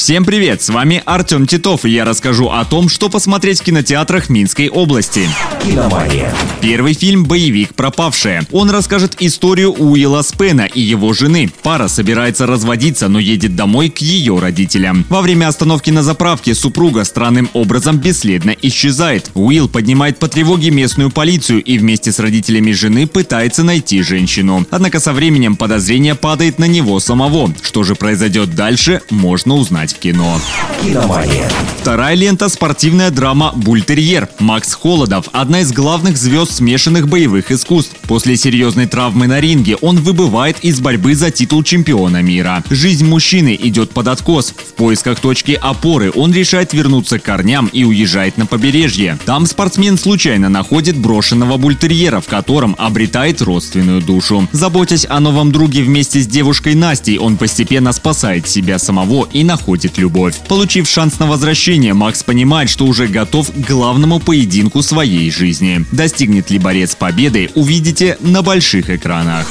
Всем привет, с вами Артем Титов, и я расскажу о том, что посмотреть в кинотеатрах Минской области. «Киномания». Первый фильм «Боевик. Пропавшая». Он расскажет историю Уилла Спена и его жены. Пара собирается разводиться, но едет домой к ее родителям. Во время остановки на заправке супруга странным образом бесследно исчезает. Уилл поднимает по тревоге местную полицию и вместе с родителями жены пытается найти женщину. Однако со временем подозрение падает на него самого. Что же произойдет дальше, можно узнать в кино. «Киномания». Вторая лента – спортивная драма «Бультерьер». Макс Холодов – одна из главных звезд смешанных боевых искусств. После серьезной травмы на ринге он выбывает из борьбы за титул чемпиона мира. Жизнь мужчины идет под откос. В поисках точки опоры он решает вернуться к корням и уезжает на побережье. Там спортсмен случайно находит брошенного бультерьера, в котором обретает родственную душу. Заботясь о новом друге вместе с девушкой Настей, он постепенно спасает себя самого и находит любовь. Получив шанс на возвращение, Макс понимает, что уже готов к главному поединку своей жизни. Достигнет ли борец победы, увидите на больших экранах.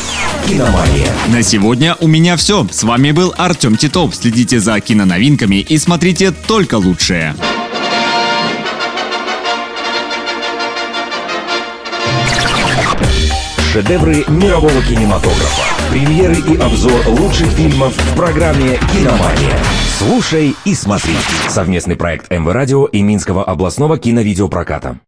«Киномания». На сегодня у меня все. С вами был Артем Титов. Следите за киноновинками и смотрите только лучшее. Шедевры мирового кинематографа. Премьеры и обзор лучших фильмов в программе «Киномания». Слушай и смотри. Совместный проект МВ Радио и Минского областного киновидеопроката.